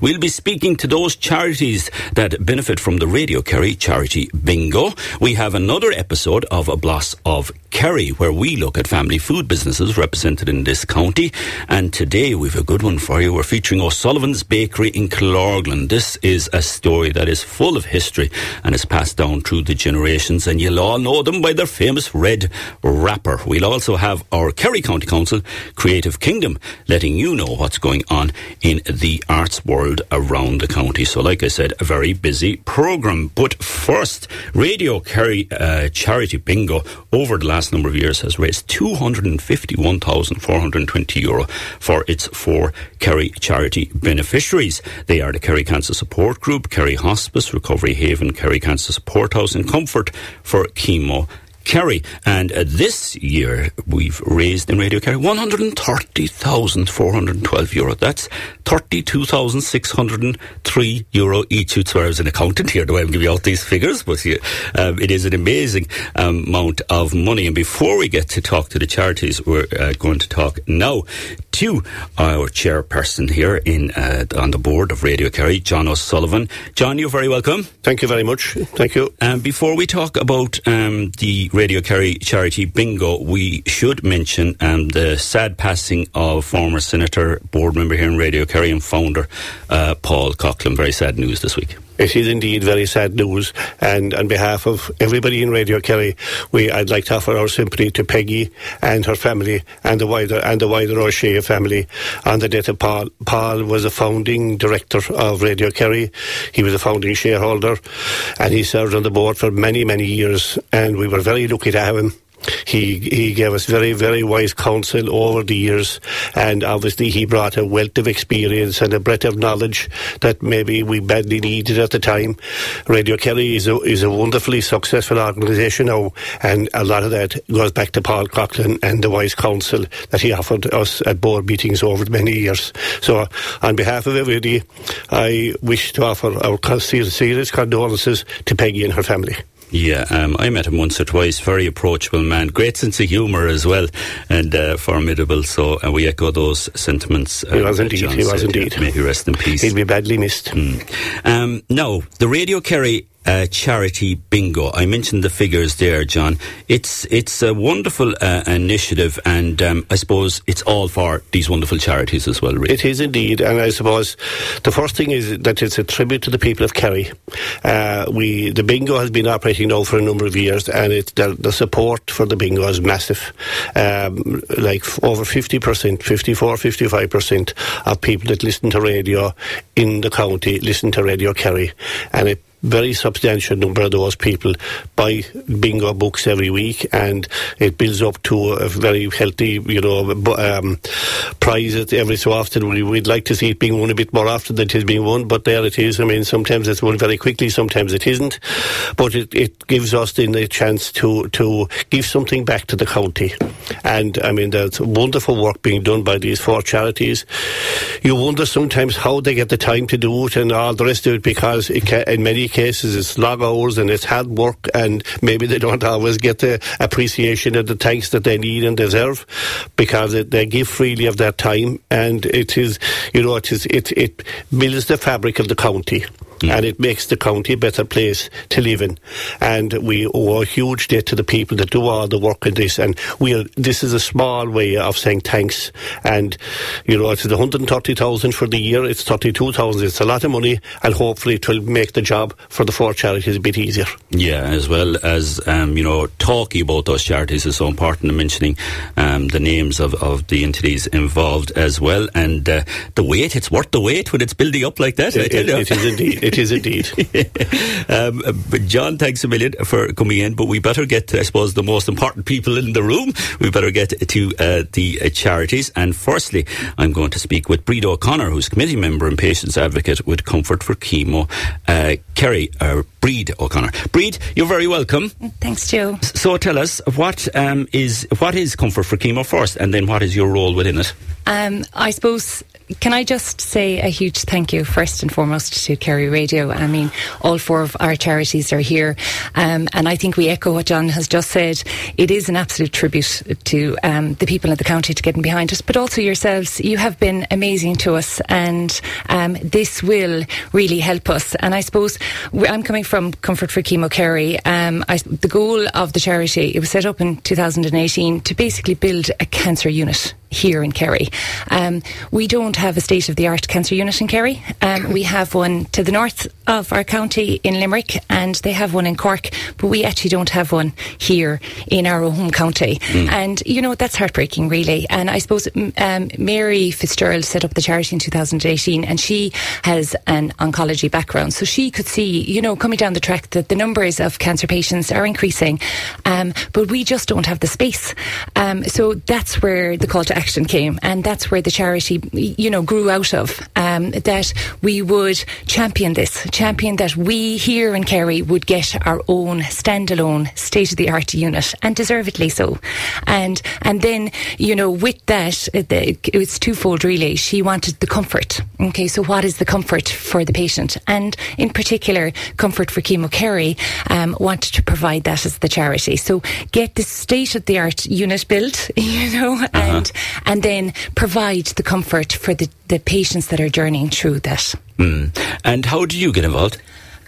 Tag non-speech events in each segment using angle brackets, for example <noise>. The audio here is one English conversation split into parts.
We'll be speaking to those charities that benefit from the Radio Kerry Charity Bingo. We have another episode of A Bloss of Kerry, where we look at family food businesses represented in this county. And today we've a good one for you. We're featuring O'Sullivan's Bakery in Killorglin. This is a story that is full of history and is passed down through the generations, and you'll all know them by their famous red wrapper. We'll also have our Kerry County Council Creative Kingdom letting you know what's going on in the arts world around the county. So, like I said, a very busy programme. But first, Radio Kerry uh, Charity Bingo over the last last number of years has raised 251,420 euro for its four Kerry charity beneficiaries. They are the Kerry Cancer Support Group, Kerry Hospice, Recovery Haven, Kerry Cancer Support House, and Comfort for Chemo Kerry. And uh, this year we've raised in Radio Kerry 130,412 euro. That's 32,603 euro each. So I was an accountant here, the way I'm giving out these figures, but yeah, um, it is an amazing um, amount of money. And before we get to talk to the charities, we're uh, going to talk now to our chairperson here in uh, on the board of Radio Kerry, John O'Sullivan. John, you're very welcome. Thank you very much. Thank you. Um, before we talk about um, the Radio Kerry charity bingo, we should mention um, the sad passing of former Senator, board member here in Radio Kerry, and founder uh, Paul Coghlan. Very sad news this week. It is indeed very sad news, and on behalf of everybody in Radio Kerry, we I'd like to offer our sympathy to Peggy and her family and the wider and the wider O'Shea family on the death of Paul. Paul was a founding director of Radio Kerry. He was a founding shareholder, and he served on the board for many many years, and we were very lucky to have him. He he gave us very very wise counsel over the years, and obviously he brought a wealth of experience and a breadth of knowledge that maybe we badly needed at the time. Radio Kerry is a is a wonderfully successful organisation now, and a lot of that goes back to Paul Coghlan and the wise counsel that he offered us at board meetings over many years. So, on behalf of everybody, I wish to offer our serious condolences to Peggy and her family. Yeah, um, I met him once or twice. Very approachable man, great sense of humour as well, and uh, formidable. So uh, we echo those sentiments. Uh, he was indeed. John he was indeed. May he rest in peace. He'll be badly missed. Mm. Um, now, the Radio Kerry uh, charity bingo. I mentioned the figures there, John. It's it's a wonderful uh, initiative, and um, I suppose it's all for these wonderful charities as well. Really. It is indeed, and I suppose the first thing is that it's a tribute to the people of Kerry. Uh, we the bingo has been operating now for a number of years, and it's the, the support for the bingo is massive. Um, like over fifty percent, 54, 55 percent of people that listen to radio in the county listen to Radio Kerry, and it very substantial number of those people buy bingo books every week, and it builds up to a very healthy, you know, um, prize every so often. We, would like to see it being won a bit more often than it is being won, but there it is. I mean, sometimes it's won very quickly, sometimes it isn't, but it, it gives us then the chance to to give something back to the county. And I mean, there's wonderful work being done by these four charities. You wonder sometimes how they get the time to do it and all the rest of it because it can, in many cases it's long hours and it's hard work and maybe they don't always get the appreciation and the thanks that they need and deserve because it, they give freely of their time and it is, you know, it is, it, it builds the fabric of the county. Mm. And it makes the county a better place to live in. And we owe a huge debt to the people that do all the work in this. And we are, this is a small way of saying thanks. And, you know, it's 130,000 for the year. It's 32,000. It's a lot of money. And hopefully it will make the job for the four charities a bit easier. Yeah, as well as, um, you know, talking about those charities is so important and mentioning um, the names of, of the entities involved as well. And uh, the wait, it's worth the wait when it's building up like that. It, it, it is indeed. It is indeed. <laughs> um, but John, thanks a million for coming in. But we better get to, I suppose, the most important people in the room. We better get to uh, the uh, charities. And firstly, I'm going to speak with Breed O'Connor, who's committee member and patients advocate with Comfort for Chemo. Uh, Kerry, uh, Breed O'Connor. Breed, you're very welcome. Thanks, Joe. So tell us what um, is what is Comfort for Chemo first, and then what is your role within it? Um, I suppose can I just say a huge thank you first and foremost to Kerry Radio. I mean, all four of our charities are here, um, and I think we echo what John has just said. It is an absolute tribute to um, the people of the county to getting behind us, but also yourselves. You have been amazing to us, and um, this will really help us. And I suppose I'm coming from Comfort for Chemo Kerry. Um, I, the goal of the charity it was set up in 2018 to basically build a cancer unit here in Kerry. Um, we don't have a state of the art cancer unit in Kerry. Um, we have one to the north of our county in Limerick, and they have one in Cork, but we actually don't have one here in our home county. Mm. And, you know, that's heartbreaking, really. And I suppose um, Mary Fitzgerald set up the charity in 2018, and she has an oncology background. So she could see, you know, coming down the track that the numbers of cancer patients are increasing, um, but we just don't have the space. Um, so that's where the call to action came, and that's where the charity, you know, grew out of. Um, that we would champion this, champion that we here in Kerry would get our own standalone state of the art unit, and deservedly so. And and then you know, with that, it was twofold really. She wanted the comfort. Okay, so what is the comfort for the patient, and in particular, comfort for Chemo Kerry um, wanted to provide that as the charity. So get the state of the art unit built, <laughs> you know, uh-huh. and and then provide the comfort for the, the patients that are journeying through that. Mm. And how did you get involved?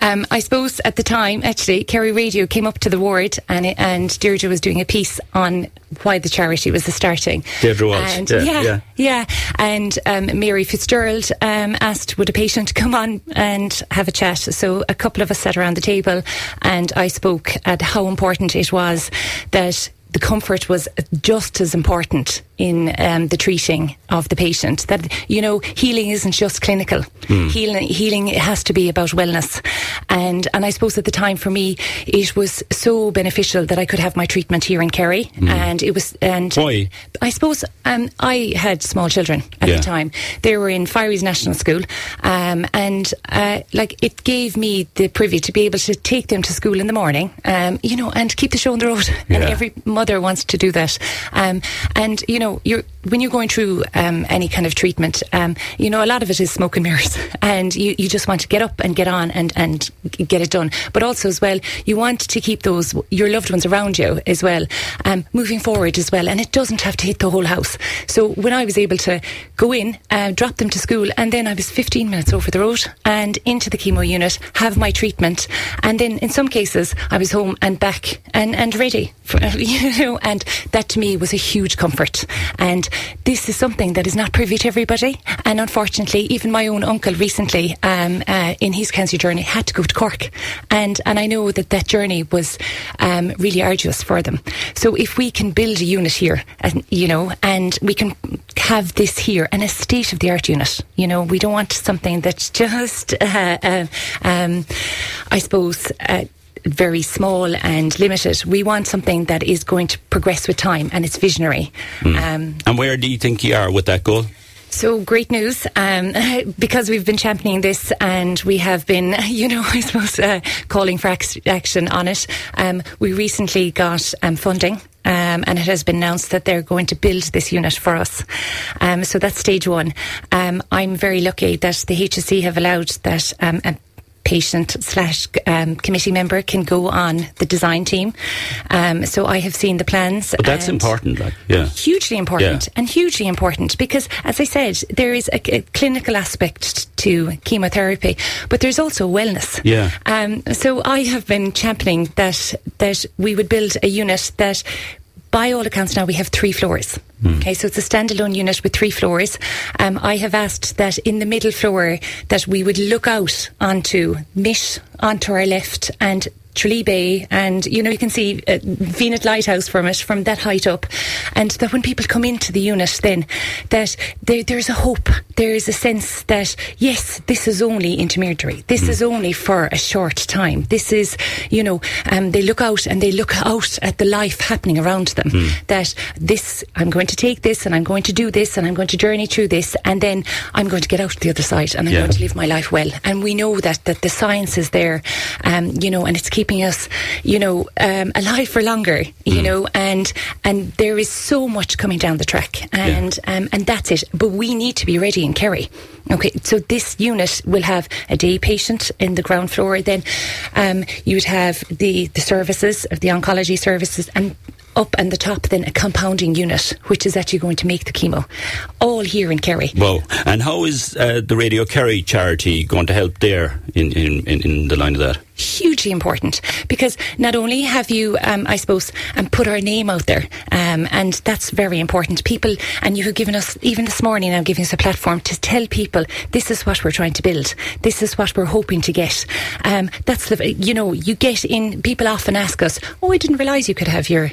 Um, I suppose at the time, actually, Kerry Radio came up to the ward and and Deirdre was doing a piece on why the charity was starting. Deirdre was, and, yeah, yeah, yeah. yeah. And um, Mary Fitzgerald um, asked would a patient <laughs> come on and have a chat. So a couple of us sat around the table, and I spoke at how important it was that the comfort was just as important in um, the treating of the patient. That you know, healing isn't just clinical. Mm. Healing, healing has to be about wellness. And and I suppose at the time for me, it was so beneficial that I could have my treatment here in Kerry. Mm. And it was and why? I suppose um, I had small children at yeah. the time. They were in Firies National School, um, and uh, like it gave me the privy to be able to take them to school in the morning. Um, you know, and keep the show on the road. <laughs> Yeah. And every mother wants to do that. Um, and you know, you're when you're going through um, any kind of treatment, um, you know, a lot of it is smoke and mirrors, <laughs> and you, you just want to get up and get on and, and get it done. But also, as well, you want to keep those, your loved ones around you as well, um, moving forward as well. And it doesn't have to hit the whole house. So when I was able to go in, uh, drop them to school, and then I was 15 minutes over the road and into the chemo unit, have my treatment, and then in some cases, I was home and back and, and ready, for, <laughs> you know, and that to me was a huge comfort. And this is something that is not privy to everybody. And unfortunately, even my own uncle recently, um, uh, in his cancer journey, had to go to Cork. And, and I know that that journey was um, really arduous for them. So if we can build a unit here, and, you know, and we can have this here, and a state of the art unit, you know, we don't want something that's <laughs> just, uh, uh, um, I suppose, uh, very small and limited. We want something that is going to progress with time and it's visionary. Mm. Um, and where do you think you are with that goal? So great news um, <laughs> because we've been championing this and we have been, <laughs> you know, <laughs> I suppose uh, calling for action on it. Um, we recently got um, funding. Um, and it has been announced that they're going to build this unit for us. Um, so that's stage one. Um, I'm very lucky that the HSE have allowed that a patient slash um, committee member can go on the design team. Um, so I have seen the plans. But that's important, like, yeah. Hugely important yeah. and hugely important because, as I said, there is a, a, clinical aspect to chemotherapy, but there's also wellness. Yeah. Um, so I have been championing that, that we would build a unit that by all accounts now we have three floors. Mm. Okay, so it's a standalone unit with three floors. Um, I have asked that in the middle floor that we would look out onto Mish onto our left and Tralee Bay, and you know you can see uh, Lighthouse from it from that height up, and that when people come into the unit, then that there, there's a hope, there is a sense that yes, this is only intermediary, this mm. is only for a short time. This is, you know, um, they look out and they look out at the life happening around them. Mm. That this, I'm going to take this, and I'm going to do this, and I'm going to journey through this, and then I'm going to get out the other side, and I'm yeah. going to live my life well. And we know that that the science is there, um, you know, and it's keeping us, you know, um, alive for longer, you mm. know, and and there is so much coming down the track, and yeah. um, and that's it. But we need to be ready in Kerry. Okay, so this unit will have a day patient in the ground floor. Then um, you would have the the services, of the oncology services, and up and the top then a compounding unit, which is actually going to make the chemo, all here in Kerry. Wow. And how is uh, the Radio Kerry charity going to help there in, in, in the line of that? Hugely important because not only have you, um, I suppose, um, put our name out there, um, and that's very important. People, and you have given us, even this morning, I'm giving us a platform to tell people this is what we're trying to build, this is what we're hoping to get. Um, that's the, you know, you get in, people often ask us, oh, I didn't realise you could have your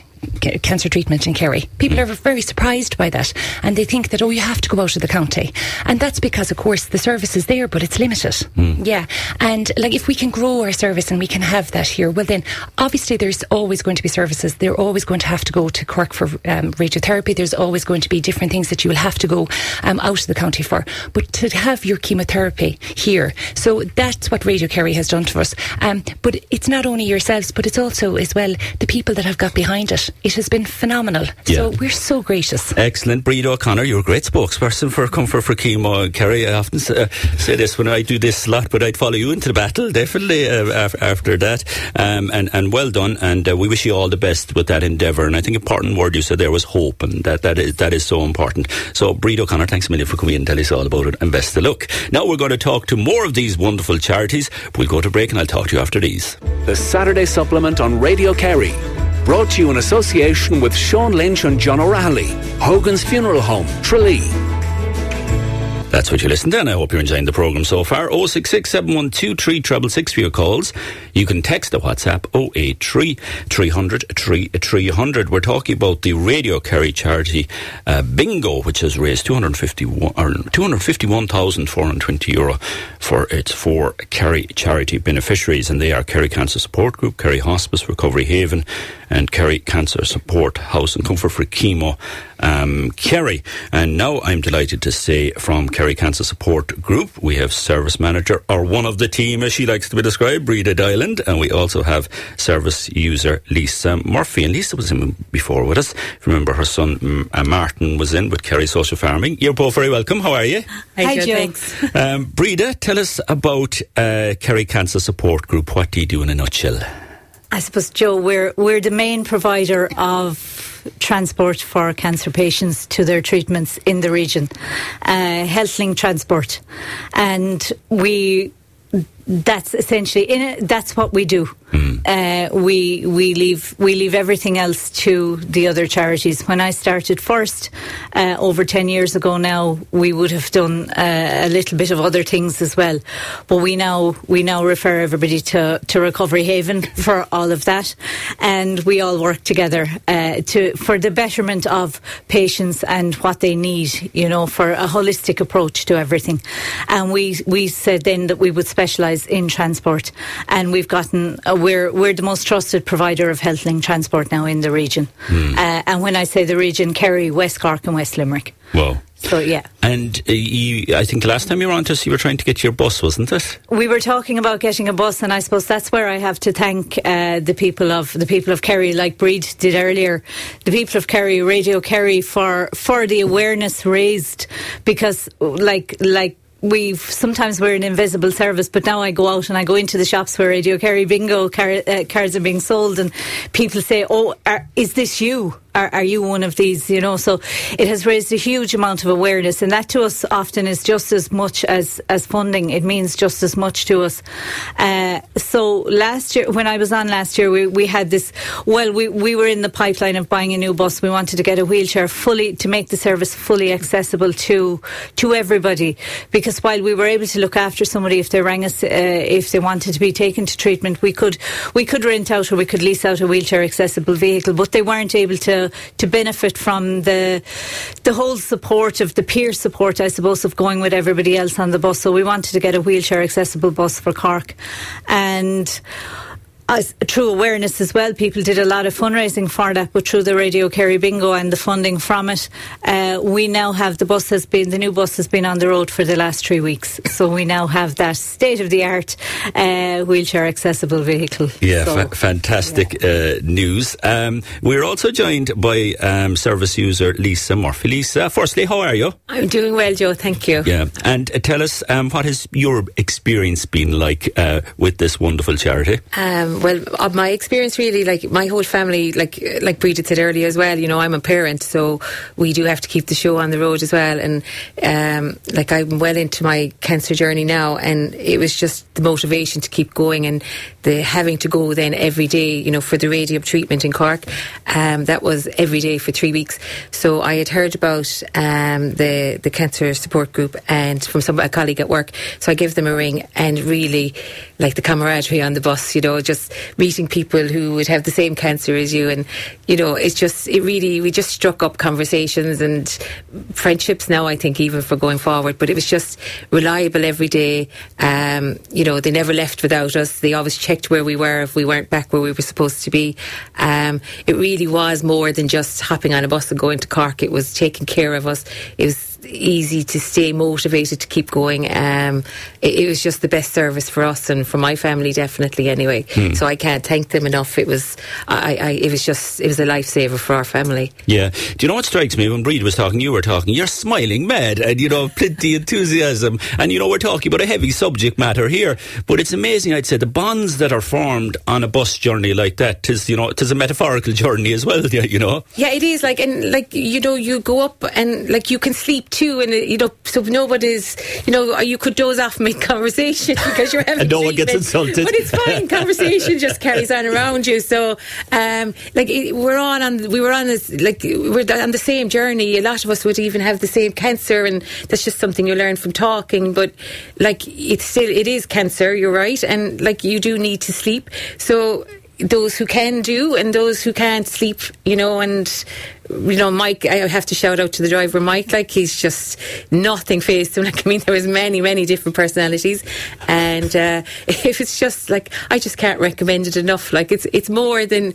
cancer treatment in Kerry. People are very surprised by that and they think that, oh, you have to go out of the county. And that's because, of course, the service is there, but it's limited. Mm. Yeah. And like if we can grow our service service and we can have that here, well, then obviously there's always going to be services. They're always going to have to go to Cork for um, radiotherapy. There's always going to be different things that you will have to go um, out of the county for. But to have your chemotherapy here, so that's what Radio Kerry has done to us. Um, but it's not only yourselves, but it's also as well the people that have got behind it. It has been phenomenal. Yeah. So we're so gracious. Excellent. Breed O'Connor, you're a great spokesperson for Comfort for Chemo. Kerry, I often say, uh, say this when I do this slot, but I'd follow you into the battle, definitely. Uh, after that. Um, and, and well done. And uh, we wish you all the best with that endeavour. And I think a important word you said there was hope, and that, that, is, that is so important. So, Breed O'Connor, thanks a million for coming in and telling us all about it, and best of luck. Now we're going to talk to more of these wonderful charities. We'll go to break, and I'll talk to you after these. The Saturday Supplement on Radio Kerry. Brought to you in association with Sean Lynch and John O'Reilly, Hogan's Funeral Home, Tralee. That's what you listened to, and I hope you're enjoying the programme so far. 066 712 for your calls. You can text the WhatsApp 083 300 300. We're talking about the Radio Kerry charity uh, Bingo, which has raised 251,420 euro for its four Kerry charity beneficiaries, and they are Kerry Cancer Support Group, Kerry Hospice Recovery Haven, and Kerry Cancer Support House and Comfort for Chemo um, Kerry. And now I'm delighted to say from Kerry Cancer Support Group, we have service manager, or one of the team, as she likes to be described, Breda Dyland, and we also have service user Lisa Murphy. And Lisa was in before with us. remember, her son uh, Martin was in with Kerry Social Farming. You're both very welcome. How are you? Hi, Hi Joe. Thanks. Um, Breda, tell us about uh, Kerry Cancer Support Group. What do you do in a nutshell? I suppose, Joe, we're we're the main provider of transport for cancer patients to their treatments in the region, uh, HealthLink Transport, and we that's essentially in it, that's what we do. Mm. Uh, we we leave we leave everything else to the other charities. When I started first, uh, over ten years ago now, we would have done uh, a little bit of other things as well. But we now we now refer everybody to, to Recovery Haven <laughs> for all of that, and we all work together uh, to for the betterment of patients and what they need. You know, for a holistic approach to everything. And we we said then that we would specialise in transport, and we've gotten we're we're the most trusted provider of HealthLink transport now in the region. Mm. Uh, and when I say the region, Kerry, West Cork, and West Limerick. Wow. So yeah. And uh, you, I think last time you were on to us, you were trying to get your bus, wasn't it? We were talking about getting a bus, and I suppose that's where I have to thank uh, the people of the people of Kerry, like Breed did earlier, the people of Kerry, Radio Kerry, for for the awareness raised, because like like we've sometimes we're an invisible service, but now I go out and I go into the shops where Radio Kerry bingo car, uh, cards are being sold, and people say, "Oh, are, is this you?" are, are you one of these? You know, so it has raised a huge amount of awareness, and that to us often is just as much as as funding. It means just as much to us. Uh, so last year, when I was on last year, we, we had this. Well, we we were in the pipeline of buying a new bus. We wanted to get a wheelchair fully to make the service fully accessible to to everybody. Because while we were able to look after somebody if they rang us, uh, if they wanted to be taken to treatment, we could we could rent out or we could lease out a wheelchair accessible vehicle, but they weren't able to to benefit from the the whole support of the peer support, I suppose, of going with everybody else on the bus. So we wanted to get a wheelchair accessible bus for Cork, and as, through awareness as well, people did a lot of fundraising for that, but through the Radio Kerry Bingo and the funding from it, uh, we now have the bus has been, the new bus has been on the road for the last three weeks. So we now have that state of the art uh, wheelchair accessible vehicle. Yeah, so, fa- fantastic yeah. Uh, news. Um, we're also joined by um, service user Lisa Murphy. Lisa, firstly, how are you? I'm doing well, Joe. Thank you. Yeah, and uh, tell us um, what has your experience been like uh, with this wonderful charity? Um, well, uh, my experience really, like my whole family, like like Breda said earlier as well. You know, I'm a parent, so we do have to keep the show on the road as well. And um, like I'm well into my cancer journey now, and it was just the motivation to keep going and the having to go then every day, you know, for the radium treatment in Cork. Um, that was every day for three weeks. So I had heard about um, the the cancer support group and from some a colleague at work. So I gave them a ring and really like the camaraderie on the bus, you know, just meeting people who would have the same cancer as you. And, you know, it's just, it really, we just struck up conversations and friendships now, I think, even for going forward. But it was just reliable every day. Um, you know, they never left without us. They always checked where we were if we weren't back where we were supposed to be. Um, it really was more than just hopping on a bus and going to Cork. It was taking care of us. It was easy to stay motivated to keep going. Um, it, it, was just the best service for us and for my family, definitely. Anyway, hmm. so I can't thank them enough. It was, I, I, it was just, it was a lifesaver for our family. Yeah. Do you know what strikes me when Breed was talking? You were talking. You're smiling mad, and you know, plenty enthusiasm, and you know, we're talking about a heavy subject matter here. But it's amazing. I'd say the bonds that are formed on a bus journey like that is, you know, it is a metaphorical journey as well. <laughs> Yeah, you know. Yeah, it is. Like and like you know, you go up and like you can sleep too, and you know, so nobody's, you know, you could doze off make <laughs> conversation <laughs> because you're having. and no one gets insulted. But it's fine. <laughs> conversation just carries on around you. So, um, like it, we're on, on, we were on this, like we're on the same journey. A lot of us would even have the same cancer, and that's just something you learn from talking. But like, it's still, it is cancer. You're right, and like you do need to sleep. So those who can do and those who can't sleep, you know, and you know, Mike, I have to shout out to the driver, Mike, like he's just nothing faced him. <laughs> Like, I mean, there was many, many different personalities and, uh, <laughs> it was just like, I just can't recommend it enough. Like, it's, it's more than,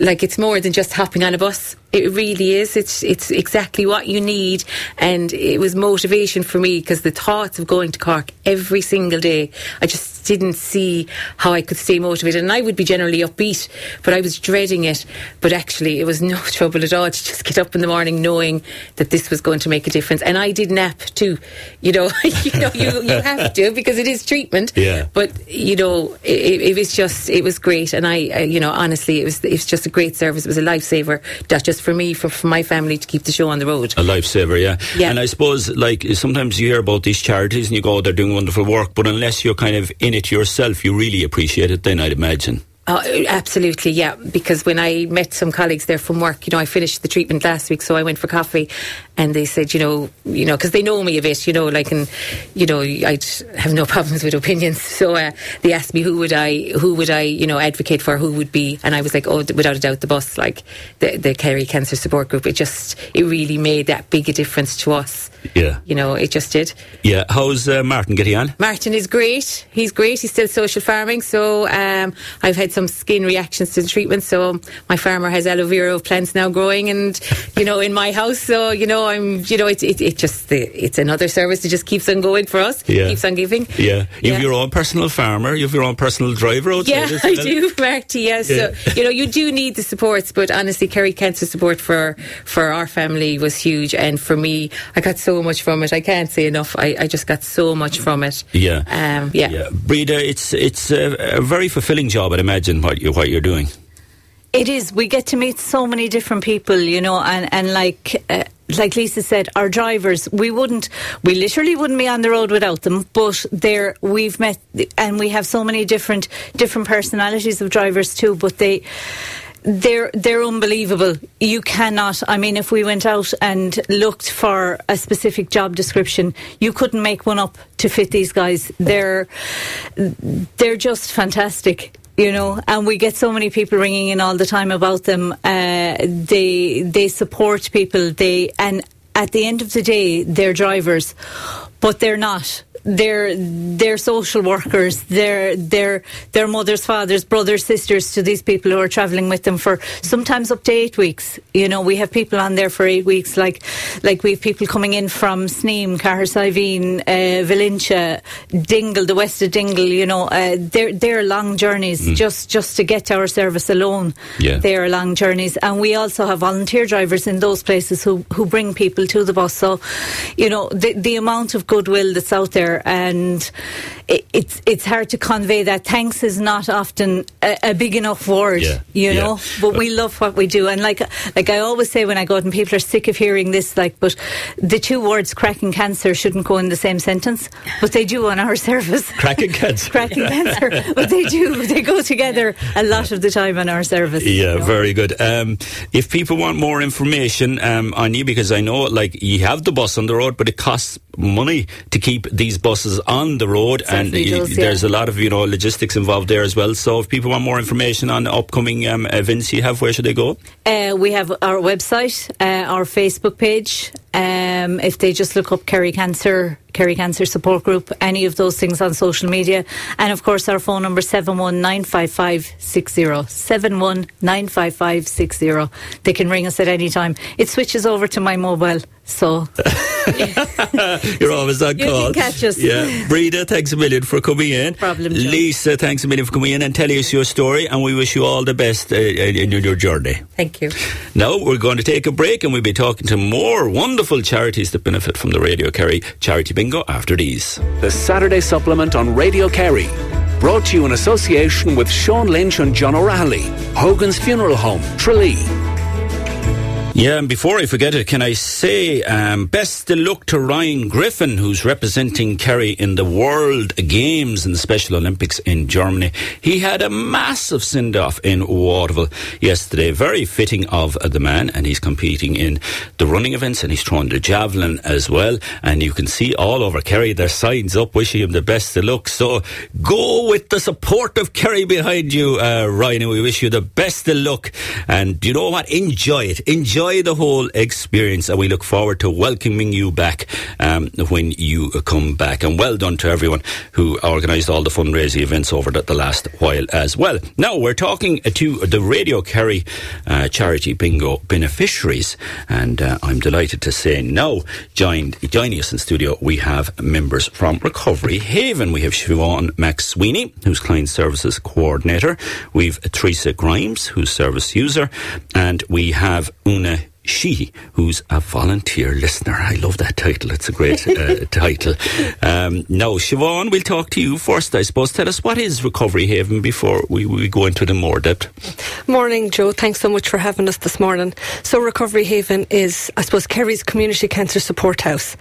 like, it's more than just hopping on a bus. It really is. It's, it's exactly what you need. And it was motivation for me because the thoughts of going to Cork every single day, I just didn't see how I could stay motivated. And I would be generally upbeat, but I was dreading it. But actually, it was no <laughs> trouble at all to just get up in the morning knowing that this was going to make a difference. And I did nap too. You know, <laughs> you know, you, you have to <laughs> because it is treatment. Yeah. But you know, it, it was just it was great, and I, I, you know, honestly, it was it was just a great service. It was a lifesaver, not just for me, for, for my family to keep the show on the road. A lifesaver, yeah. Yeah. And I suppose like sometimes you hear about these charities and you go, they're doing wonderful work, but unless you're kind of in it yourself, you really appreciate it. Then I'd imagine. Oh, absolutely, yeah. Because when I met some colleagues there from work, you know, I finished the treatment last week, so I went for coffee, and they said, you know, you know, because they know me a bit, you know, like, and you know, I'd have no <laughs> problems with opinions. So uh, they asked me who would I, who would I, you know, advocate for, who would be, and I was like, oh, without a doubt, the bus, like the the Kerry Cancer Support Group. It just, it really made that big a difference to us. Yeah, you know, it just did. Yeah, how's uh, Martin getting on? Martin is great. He's great. He's still social farming, so um, I've had some skin reactions to the treatment. So my farmer has aloe vera plants now growing, and you know, in my house. So you know, I'm you know, it it, it just it's another service that just keeps on going for us. Yeah. keeps on giving. Yeah, you have your own personal farmer. You have your own personal driver. Yeah, I do, <laughs> Marty. Yeah. yeah. so you know, you do need the supports, but honestly, Kerry Cancer support for for our family was huge, and for me, I got so much from it. I can't say enough. I, I just got so much from it. Yeah, um, yeah. yeah. Breda, it's it's a, a very fulfilling job. I'd imagine what you what you're doing. It is. We get to meet so many different people, you know, and and like. Uh, like Lisa said, our drivers, we wouldn't, we literally wouldn't be on the road without them. But there, we've met, and we have so many different different personalities of drivers too. But they, they're they're unbelievable. You cannot. I mean, if we went out and looked for a specific job description, you couldn't make one up to fit these guys. They're they're just fantastic you know, and we get so many people ringing in all the time about them. Uh, they they support people. They and at the end of the day, they're drivers, but they're not they're they're social workers. They're they're their mothers, fathers, brothers, sisters to these people who are travelling with them for sometimes up to eight weeks. You know, we have people on there for eight weeks. Like like we have people coming in from Sneem, Cahersiveen, uh, Valentia, Dingle, the west of Dingle. You know, uh, they're they're long journeys mm. just just to get to our service alone. Yeah. they are long journeys, and we also have volunteer drivers in those places who who bring people to the bus. So, you know, the the amount of goodwill that's out there, and it, it's it's hard to convey that. Thanks is not often a, a big enough word, yeah. you know. Yeah. But we love what we do, and like like I always say when I go out and people are sick of hearing this, like, but the two words "cracking cancer" shouldn't go in the same sentence, but they do on our <laughs> service. Cracking cancer, cracking cancer, but they do. They go together a lot of the time on our service. Yeah, you know? very good. Um, if people want more information um, on you, because I know like you have the bus on the road, but it costs money to keep these buses on the road, and Certainly does, there's yeah. a lot of you know logistics involved there as well. So if people want more information on upcoming um, events you have, where should they go? Uh, we have our website, uh, our Facebook page. Um, if they just look up Kerry Cancer, Kerry Cancer Support Group, any of those things on social media, and of course our phone number seven one nine five five six zero seven one nine five five six zero. They can ring us at any time. It switches over to my mobile, so <laughs> You're always on You call. can catch us. Yeah, Breda, thanks a million for coming in. problem, Joe. Lisa, thanks a million for coming in and telling us your story, and we wish you all the best uh, in your your journey. Thank you. Now we're going to take a break and we'll be talking to more wonderful charities that benefit from the Radio Kerry Charity Bingo after these. The Saturday Supplement on Radio Kerry. Brought to you in association with Sean Lynch and John O'Reilly, Hogan's Funeral Home, Tralee. Yeah, and before I forget it, can I say um, best of luck to Ryan Griffin, who's representing Kerry in the World Games and the Special Olympics in Germany. He had a massive send off in Waterville yesterday. Very fitting of the man, and he's competing in the running events and he's throwing the javelin as well. And you can see all over Kerry their signs up wishing him the best of luck. So go with the support of Kerry behind you, uh, Ryan, and we wish you the best of luck. And you know what? Enjoy it. Enjoy the whole experience, and we look forward to welcoming you back um, when you come back. And well done to everyone who organised all the fundraising events over the, the last while as well. Now we're talking to the Radio Kerry uh, Charity Bingo beneficiaries, and uh, I'm delighted to say now joined joining us in studio we have members from Recovery Haven. We have Siobhan McSweeney, who's Client Services Coordinator. We've Teresa Grimes, who's Service User, and we have Una she, who's a volunteer listener. I love that title. It's a great uh, <laughs> title. Um, now, Siobhan, we'll talk to you first, I suppose. Tell us what is Recovery Haven before we, we go into the more depth. Morning, Joe. Thanks so much for having us this morning. So, Recovery Haven is, I suppose, Kerry's community cancer support house.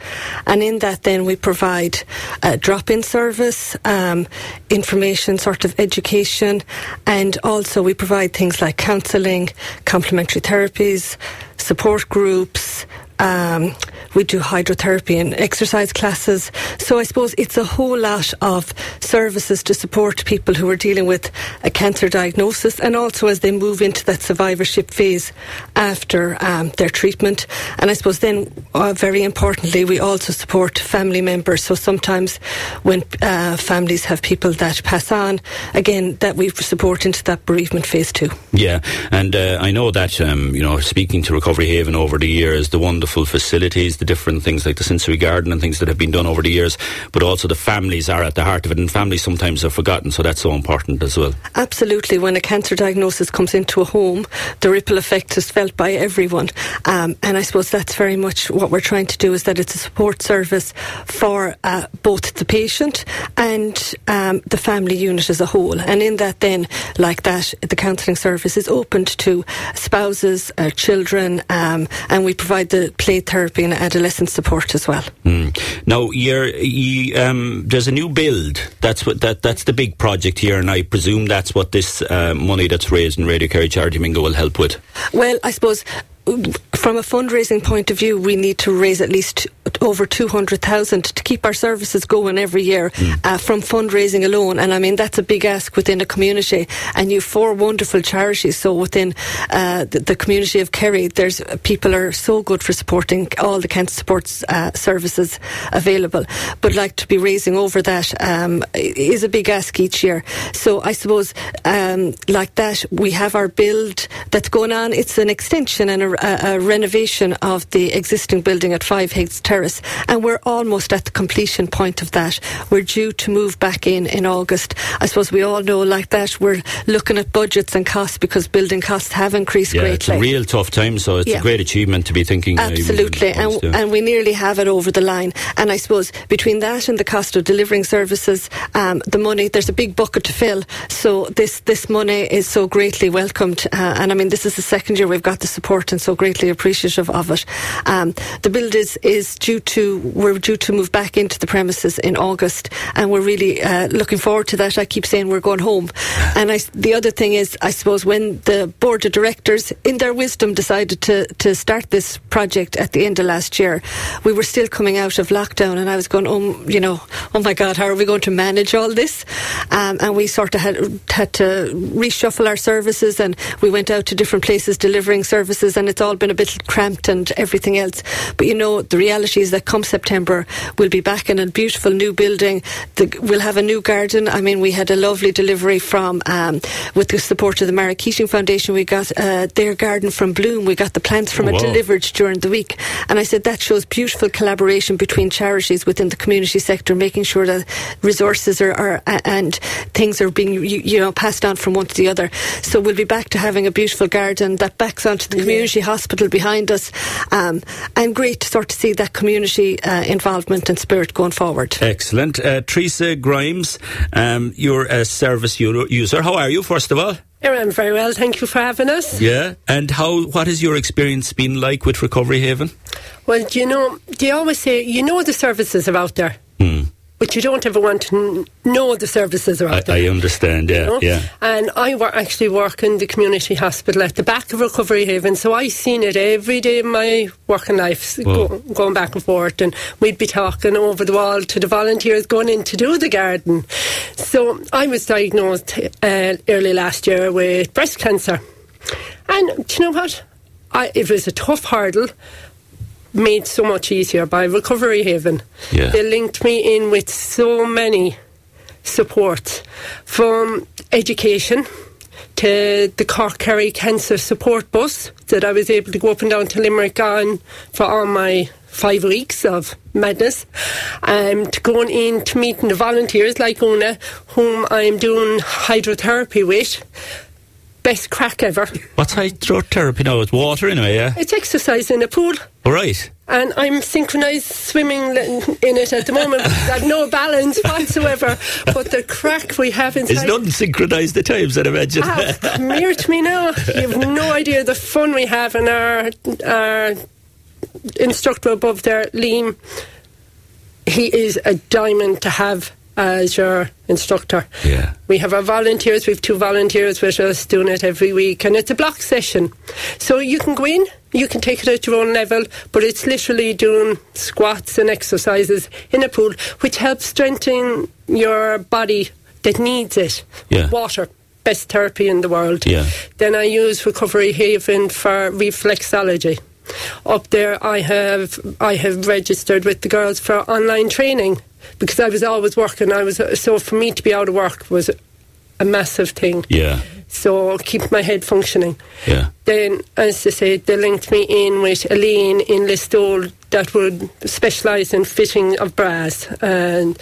And in that, then, we provide a drop in service, um, information, sort of education, and also we provide things like counselling, complementary therapies, support groups. Um, we do hydrotherapy and exercise classes. So I suppose it's a whole lot of services to support people who are dealing with a cancer diagnosis and also as they move into that survivorship phase after um, their treatment. And I suppose then, uh, very importantly, we also support family members. So sometimes when uh, families have people that pass on, again, that we support into that bereavement phase too. Yeah, and uh, I know that, um, you know, speaking to Recovery Haven over the years, the wonderful facilities, the different things like the sensory garden and things that have been done over the years, but also the families are at the heart of it, and families sometimes are forgotten, so that's so important as well. Absolutely. When a cancer diagnosis comes into a home, the ripple effect is felt by everyone. Um, and I suppose that's very much what we're trying to do is that it's a support service for uh, both the patient and um, the family unit as a whole. And in that, then, like that, the counselling service is opened to spouses, uh, children, um, and we provide the play therapy and adolescent support as well. Mm. Now, you're, you, um, there's a new build. That's what that that's the big project here, and I presume that's what this uh, money that's raised in Radio Kerry Charity Bingo will help with. Well, I suppose from a fundraising point of view, we need to raise at least over 200,000 to keep our services going every year mm. uh, from fundraising alone. And I mean, that's a big ask within a community. And you four wonderful charities. So within uh, the, the, community of Kerry, there's people are so good for supporting all the cancer support uh, services available. But like to be raising over that um, is a big ask each year. So I suppose um, like that, we have our build that's going on. It's an extension and a, a, a renovation of the existing building at Five Haig's Terrace, and we're almost at the completion point of that. We're due to move back in in August. I suppose we all know like that. We're looking at budgets and costs because building costs have increased yeah, greatly. It's a real tough time, so it's yeah. a great achievement to be thinking. Absolutely, uh, and, and, we nearly have it over the line. And I suppose between that and the cost of delivering services, um, the money there's a big bucket to fill. So this this money is so greatly welcomed, uh, and I mean this is the second year we've got the support, and so greatly appreciative of it. Um, the build is is due to we're due to move back into the premises in August, and we're really uh, looking forward to that. I keep saying we're going home, and I, the other thing is I suppose when the board of directors, in their wisdom, decided to to start this project at the end of last year, we were still coming out of lockdown, and I was going, oh, you know, oh my God, how are we going to manage all this? Um, and we sort of had had to reshuffle our services, and we went out to different places delivering services, and it's all been a bit cramped and everything else. But you know, the reality is that come September, we'll be back in a beautiful new building. The, we'll have a new garden. I mean, we had a lovely delivery from, um, with the support of the Mary Keating Foundation, we got uh, their garden from bloom. We got the plants from oh, it delivered during the week. And I said that shows beautiful collaboration between charities within the community sector, making sure that resources are, are and things are being, you, you, know, passed on from one to the other. So we'll be back to having a beautiful garden that backs onto the community yeah. hospital behind us. Um, and great to sort of see that community uh, involvement and spirit going forward. Excellent. Uh, Teresa Grimes, um, you're a service user. How are you, first of all? I'm very well, thank you for having us. Yeah, and how? What has your experience been like with Recovery Haven? Well, do you know, they always say, you know the services are out there. Hmm but you don't ever want to know the services are out I, there. I understand, yeah, you know? yeah. And I wor- actually work in the community hospital at the back of Recovery Haven, so I've seen it every day of my working life, go, going back and forth, and we'd be talking over the wall to the volunteers going in to do the garden. So I was diagnosed uh, early last year with breast cancer. And do you know what? I, it was a tough hurdle, made so much easier by Recovery Haven. Yeah. They linked me in with so many supports from education to the Cork Kerry Cancer Support Bus that I was able to go up and down to Limerick on for all my five weeks of madness. Um, to going in to meeting the volunteers like Una, whom I'm doing hydrotherapy with best crack ever. What's hydrotherapy now? It's water anyway, yeah? It's exercise in a pool. All right. And I'm synchronised swimming in it at the moment. <laughs> I've no balance whatsoever. But the crack we have inside. It's not synchronised at times, I'd imagine. Ah, here to me now. You have no idea the fun we have in our, our instructor above there, Liam. He is a diamond to have as your instructor. Yeah. We have our volunteers, we have two volunteers with us doing it every week, and it's a block session. So you can go in, you can take it at your own level, but it's literally doing squats and exercises in a pool, which helps strengthen your body that needs it. Yeah. Water. Best therapy in the world. Yeah. Then I use Recovery Haven for reflexology up there I have I have registered with the girls for online training because I was always working. I was so for me to be out of work was a massive thing. Yeah. So keep my head functioning. Yeah. Then, as I said, they linked me in with Elaine in Listowel that would specialise in fitting of bras and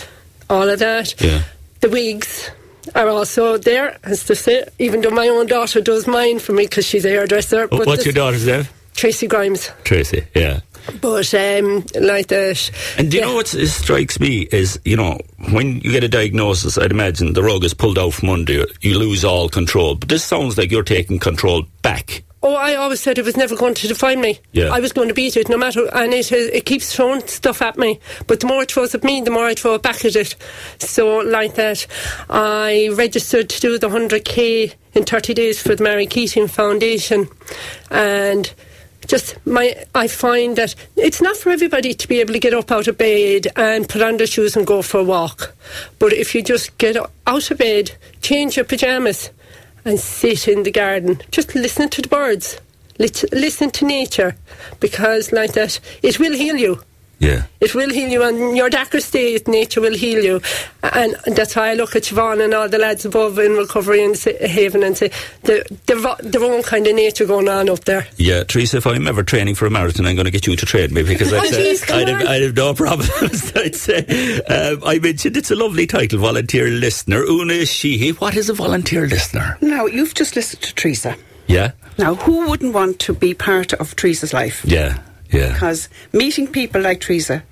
all of that. Yeah. The wigs are also there, as to say, even though my own daughter does mine for me because she's a hairdresser. What's your daughter's name? Tracy Grimes. Tracy, yeah. But um, like that. And do you yeah. know what strikes me is, you know, when you get a diagnosis, I'd imagine the rug is pulled out from under you. You lose all control. But this sounds like you're taking control back. Oh, I always said it was never going to define me. Yeah. I was going to beat it no matter, and it it keeps throwing stuff at me. But the more it throws at me, the more I throw it back at it. So, like that, I registered to do the 100k in 30 days for the Mary Keating Foundation, and just my I find that it's not for everybody to be able to get up out of bed and put on their shoes and go for a walk. But if you just get out of bed, change your pajamas and sit in the garden, just listen to the birds, listen to nature because like that it will heal you. Yeah. It will heal you, and your darker state, nature will heal you. And that's why I look at Siobhan and all the lads above in recovery and Haven and say, they're, they're their own kind of nature going on up there. Yeah, Teresa, if I'm ever training for a marathon, I'm going to get you to train me because I'd, oh, geez, I'd, have, I'd, have, no problems. <laughs> I'd say. Um, I mentioned it's a lovely title, volunteer listener. Una Sheehy, what is a volunteer listener? Now, you've just listened to Teresa. Yeah. Now, who wouldn't want to be part of Teresa's life? Yeah. Yeah. Because meeting people like Teresa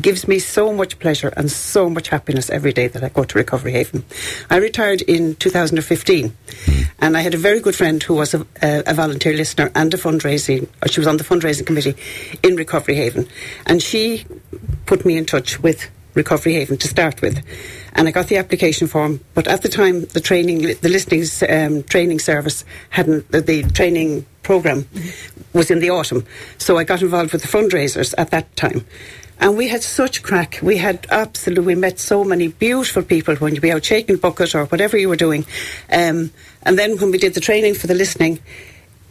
gives me so much pleasure and so much happiness every day that I go to Recovery Haven. I retired in 2015 mm. and I had a very good friend who was a, a, a, volunteer listener and a fundraising, or she was on the fundraising committee in Recovery Haven. And she put me in touch with Recovery Haven to start with. And I got the application form, but at the time, the training, the listening um, training service hadn't, the, training program was in the autumn. So I got involved with the fundraisers at that time. And we had such crack. We had absolutely, we met so many beautiful people when you'd be out shaking bucket or whatever you were doing. Um, and then when we did the training for the listening,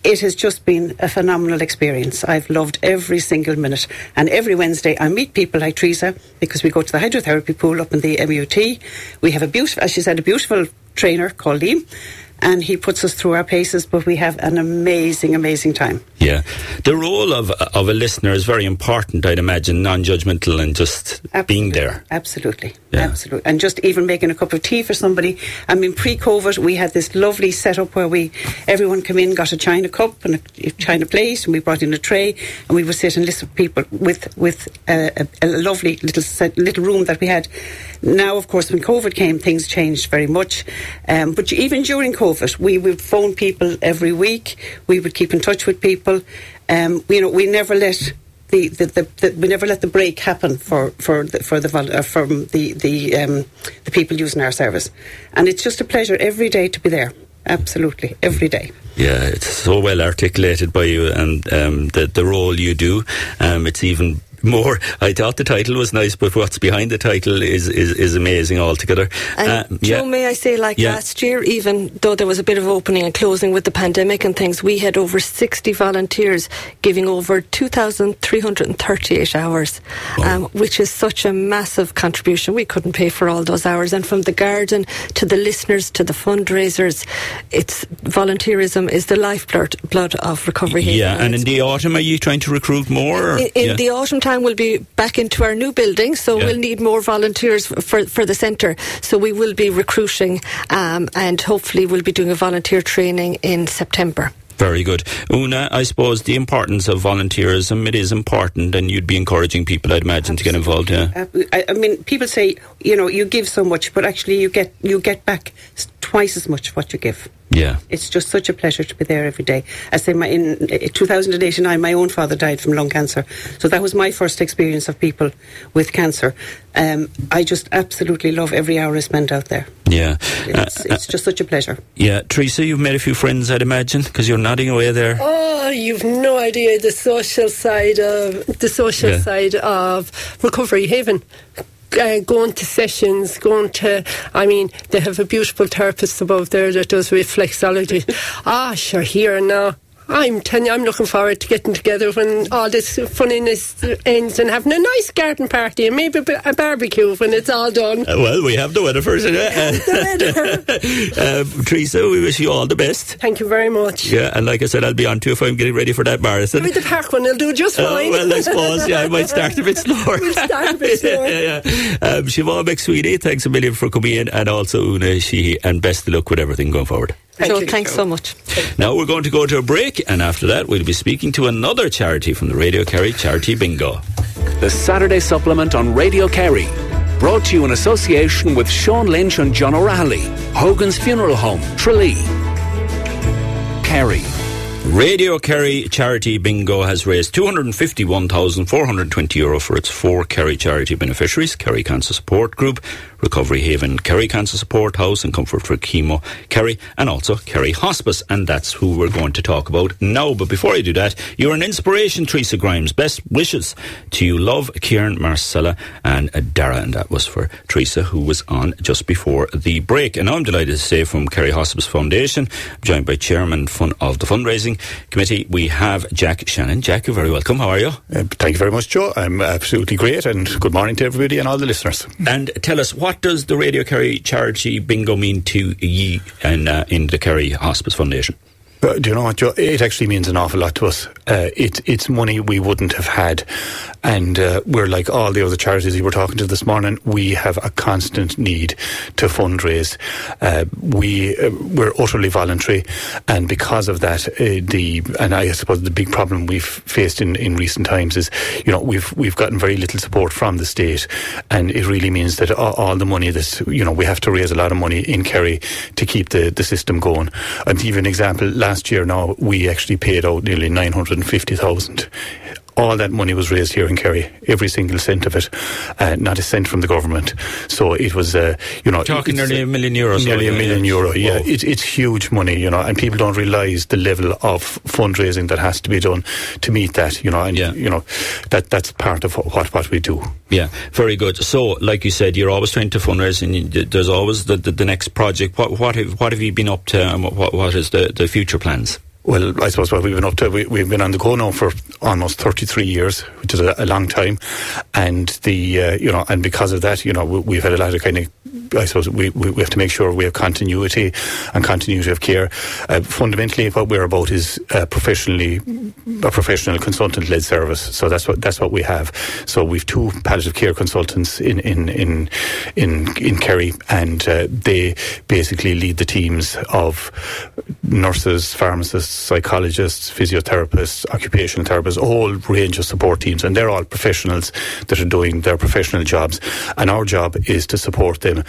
it has just been a phenomenal experience. I've loved every single minute. And every Wednesday, I meet people like Teresa because we go to the hydrotherapy pool up in the MUT. We have a beautiful, as she said, a beautiful trainer called Liam and he puts us through our paces, but we have an amazing, amazing time. Yeah. The role of, of a listener is very important, I'd imagine, non judgmental and just Absolutely. being there. Absolutely. Yeah. Absolutely. And just even making a cup of tea for somebody. I mean, pre COVID, we had this lovely setup where we, everyone came in, got a china cup and a china plate, and we brought in a tray, and we would sit and listen to people with, with a, a, a lovely little, set, little room that we had. Now, of course, when COVID came, things changed very much. Um, but even during COVID, we would phone people every week. We would keep in touch with people. Um, you know, we never let the, the, the, the, we never let the break happen for for the, for the uh, from the the um, the people using our service, and it's just a pleasure every day to be there. Absolutely, every day. Yeah, it's so well articulated by you and um, the the role you do. Um, it's even more. I thought the title was nice, but what's behind the title is is, is amazing altogether. And uh, Joe, yeah. may I say, like yeah. last year, even though there was a bit of opening and closing with the pandemic and things, we had over 60 volunteers giving over 2,338 hours, oh. um, which is such a massive contribution. We couldn't pay for all those hours. And from the garden to the listeners to the fundraisers, it's volunteerism is the lifeblood blood of recovery. Here. Yeah, and in the autumn, are you trying to recruit more? In, in yeah. the autumn time, time we'll be back into our new building, so yeah. we'll need more volunteers for, for the centre. So we will be recruiting um, and hopefully we'll be doing a volunteer training in September. Very good. Una, I suppose the importance of volunteerism, it is important and you'd be encouraging people, I'd imagine, Absolutely. to get involved, yeah. I, I, mean, people say, you know, you give so much, but actually you get, you get back twice as much what you give. Yeah. It's just such a pleasure to be there every day. I say my, in 2089, my own father died from lung cancer. So that was my first experience of people with cancer. Um, I just absolutely love every hour I spend out there. Yeah. It's, uh, it's just such a pleasure. Yeah. Teresa, you've made a few friends, I'd imagine, because you're nodding away there. Oh, you've no idea the social side of, the social yeah. side of Recovery Haven uh, going to sessions, going to, I mean, they have a beautiful therapist above there that does reflexology. ah, sure, here and now. I'm telling you, I'm looking forward to getting together when all this funniness ends and having a nice garden party and maybe a barbecue when it's all done. Uh, well, we have the weather for it. <laughs> <laughs> uh, Teresa, we wish you all the best. Thank you very much. Yeah, and like I said, I'll be on too if I'm getting ready for that marathon. Maybe the park one will do just uh, fine. Uh, well, I suppose, yeah, I might start a bit <laughs> slower. we'll start a bit slower. yeah, yeah. Um, Siobhan McSweeney, thanks a million for coming in, and also Una Sheehy, and best of luck with everything going forward. Thank so you, thanks Joe. so much. Now we're going to go to a break, and after that, we'll be speaking to another charity from the Radio Kerry Charity Bingo. The Saturday supplement on Radio Kerry. Brought to you in association with Sean Lynch and John O'Reilly, Hogan's Funeral Home, Tralee. Kerry. Radio Kerry Charity Bingo has raised 251,420 euro for its four Kerry charity beneficiaries Kerry Cancer Support Group, Recovery Haven, Kerry Cancer Support House, and Comfort for Chemo Kerry, and also Kerry Hospice. And that's who we're going to talk about now. But before I do that, you're an inspiration, Teresa Grimes. Best wishes to you. Love, Kieran, Marcella, and Dara. And that was for Teresa, who was on just before the break. And I'm delighted to say from Kerry Hospice Foundation, joined by Chairman of the Fundraising Committee, we have Jack Shannon. Jack, you're very welcome. How are you? Uh, thank you very much, Joe. I'm absolutely great, and good morning to everybody and all the listeners. And tell us, what does the Radio Kerry charity bingo mean to ye and uh, in the Kerry Hospice Foundation? Uh, do you know what? It actually means an awful lot to us. Uh, it, it's money we wouldn't have had. And uh, we're like all the other charities you were talking to this morning. We have a constant need to fundraise. Uh, we, uh, we're utterly voluntary. And because of that, uh, the, and I suppose the big problem we've faced in, in recent times is, you know, we've, we've gotten very little support from the state. And it really means that all, all the money that, you know, we have to raise a lot of money in Kerry to keep the, the system going. And to give you an example, last year now we actually paid out nearly 950,000 all that money was raised here in Kerry, every single cent of it, uh, not a cent from the government. So it was, uh, you know, talking nearly a million euros, nearly a million euro. Yeah, it, it's huge money, you know, and people don't realise the level of fundraising that has to be done to meet that, you know, and yeah. you know that that's part of what what we do. Yeah, very good. So, like you said, you're always trying to fundraise, and there's always the, the, the next project. What what have what have you been up to, and what what is the the future plans? Well, I suppose what we've been up to, we, have been on the go now for almost 33 years, which is a, a long time. And the, uh, you know, and because of that, you know, we, have had a lot of kind of, I suppose we, we, have to make sure we have continuity and continuity of care. Uh, fundamentally, what we're about is professionally, a professional consultant led service. So that's what, that's what we have. So we've two palliative care consultants in, in, in, in, in Kerry and uh, they basically lead the teams of nurses, pharmacists, psychologists, physiotherapists, occupational therapists, a whole range of support teams, and they're all professionals that are doing their professional jobs. And our job is to support them.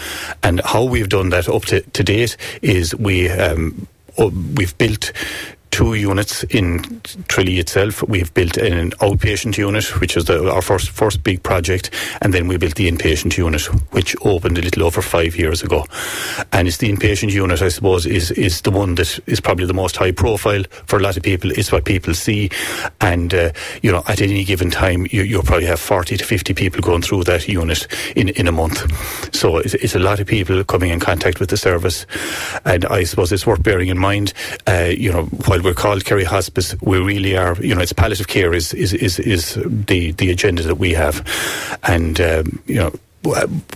And how we've done that up to, to date is we um, we've built two units in Tralee itself. We've built an outpatient unit, which is the, our first first big project, and then we built the inpatient unit, which opened a little over five years ago. And it's the inpatient unit, I suppose, is is the one that is probably the most high profile for a lot of people. It's what people see, and uh, you know, at any given time, you, you'll probably have forty to fifty people going through that unit in in a month. So it's, it's a lot of people coming in contact with the service, and I suppose it's worth bearing in mind, uh, you know, while we're called Kerry Hospice, we really are, you know, it's palliative care is, is, is, is the, the agenda that we have. And, um, you know,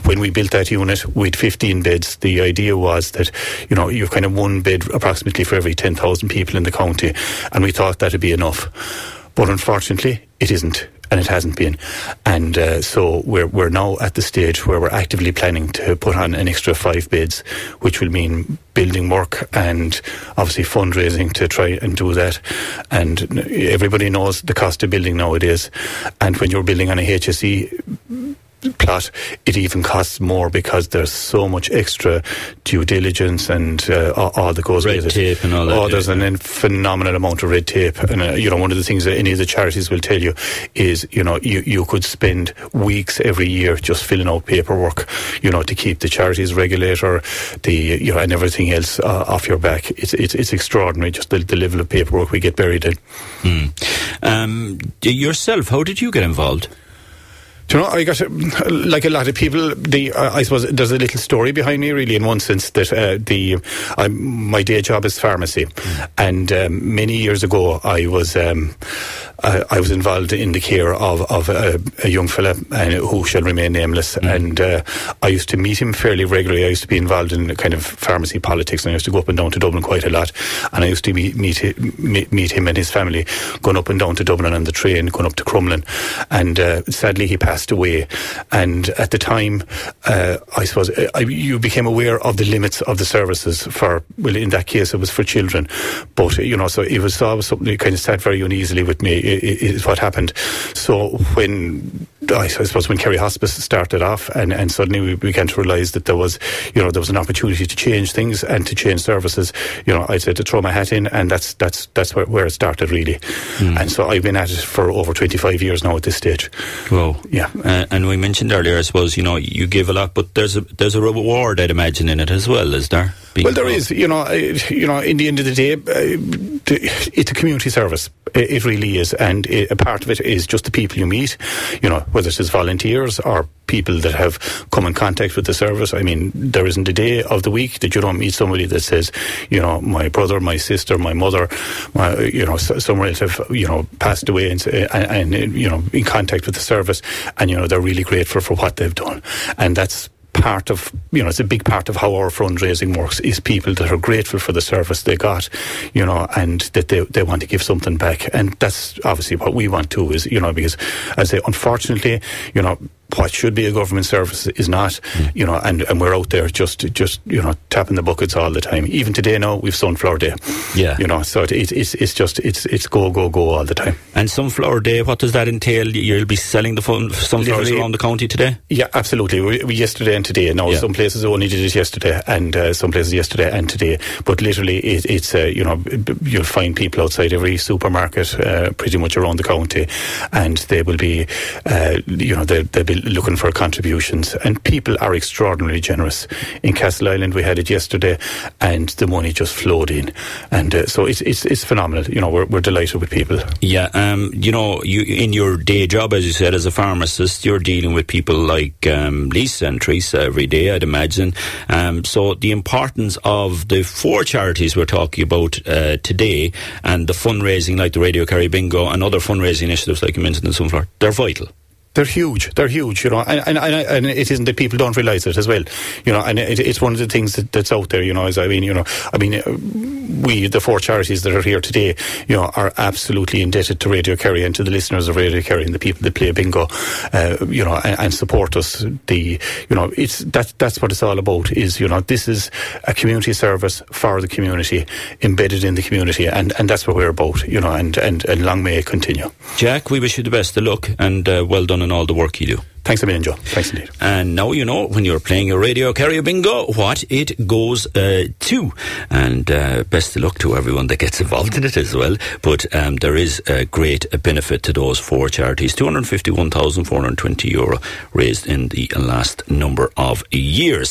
when we built that unit with 15 beds, the idea was that, you know, you've kind of one bed approximately for every 10,000 people in the county. And we thought that'd be enough. But unfortunately, it isn't and it hasn't been. And uh, so we're we're now at the stage where we're actively planning to put on an extra five bids, which will mean building work and obviously fundraising to try and do that. And everybody knows the cost of building nowadays. And when you're building on a HSE plot, it even costs more because there's so much extra due diligence and uh, all, all, that goes red with tape it. and all that. Oh, there's an phenomenal amount of red tape, and uh, you know one of the things that any of the charities will tell you is you know you you could spend weeks every year just filling out paperwork, you know, to keep the charities regulator, the you know, and everything else uh, off your back. It's it's it's extraordinary just the, the level of paperwork we get buried in. Hmm. Um, yourself, how did you get involved? Do you know, I got like a lot of people. The uh, I suppose there's a little story behind me, really, in one sense that uh, the my day job is pharmacy, mm. and um, many years ago I was um, I, I, was involved in the care of of a, a young fella and who shall remain nameless, mm. and uh, I used to meet him fairly regularly. I used to be involved in kind of pharmacy politics, and I used to go up and down to Dublin quite a lot, and I used to meet meet, meet him and his family going up and down to Dublin on the train, going up to Crumlin, and uh, sadly he passed passed away. And at the time, uh, I suppose uh, I, you became aware of the limits of the services for, well, in that case, it was for children. But, you know, so it was something that kind of sat very uneasily with me, is what happened. So when I suppose when Kerry Hospice started off, and, and suddenly we began to realise that there was, you know, there was an opportunity to change things and to change services. You know, I said to throw my hat in, and that's that's that's where, where it started really. Mm. And so I've been at it for over twenty five years now at this stage. Well, yeah. Uh, and we mentioned earlier, I suppose, you know, you give a lot, but there's a there's a reward, I'd imagine, in it as well, is there? well, there is. You know, you know. In the end of the day, uh, it's a community service. It really is, and a part of it is just the people you meet. You know, whether it's volunteers or people that have come in contact with the service. I mean, there isn't a day of the week that you don't meet somebody that says, you know, my brother, my sister, my mother, my, you know, some relative, you know, passed away and, uh, and, and, you know, in contact with the service, and you know, they're really grateful for what they've done, and that's part of, you know, it's a big part of how our fundraising works is people that are grateful for the service they got, you know, and that they, they want to give something back. And that's obviously what we want too is, you know, because as I say, unfortunately, you know, what should be a government service is not, mm. you know, and, and we're out there just, just, you know, tapping the buckets all the time. Even today now, we've Sunflower Day. Yeah. You know, so it, it, it's, it's just, it's, it's go, go, go all the time. And Sunflower Day, what does that entail? You'll be selling the fun, sunflowers around the county today? Yeah, absolutely. We, we yesterday and today. Now, yeah. some places only did it yesterday and uh, some places yesterday and today. But literally, it, it's, uh, you know, you'll find people outside every supermarket uh, pretty much around the county and they will be, uh, you know, they'll, they'll be looking for contributions, and people are extraordinarily generous. In Castleisland, we had it yesterday, and the money just flowed in, and uh, so it's, it's it's phenomenal. You know, we're, we're delighted with people. Yeah, um, you know, you in your day job, as you said, as a pharmacist, you're dealing with people like um, Lisa and Teresa every day, I'd imagine. Um, so the importance of the four charities we're talking about uh, today, and the fundraising like the Radio Kerry Bingo and other fundraising initiatives like you mentioned in Sunflower, they're vital. They're huge. They're huge, you know, and, and, and, it isn't that people don't realise it as well, you know, and it, it's one of the things that, that's out there, you know, as I mean, you know, I mean, uh, we, the four charities that are here today, you know, are absolutely indebted to Radio Kerry and to the listeners of Radio Kerry and the people that play bingo, uh, you know, and, and, support us. The, you know, it's, that, that's what it's all about is, you know, this is a community service for the community, embedded in the community, and, and that's what we're about, you know, and, and, and long may it continue. Jack, we wish you the best of luck and uh, well done in all the work you do. Thanks a million, Joe. Thanks indeed. And now you know when you're playing your Radio Kerry bingo what it goes uh, to. And uh, best of luck to everyone that gets involved in it as well. But um, there is a great benefit to those four charities. 251,420 euro raised in the last number of years.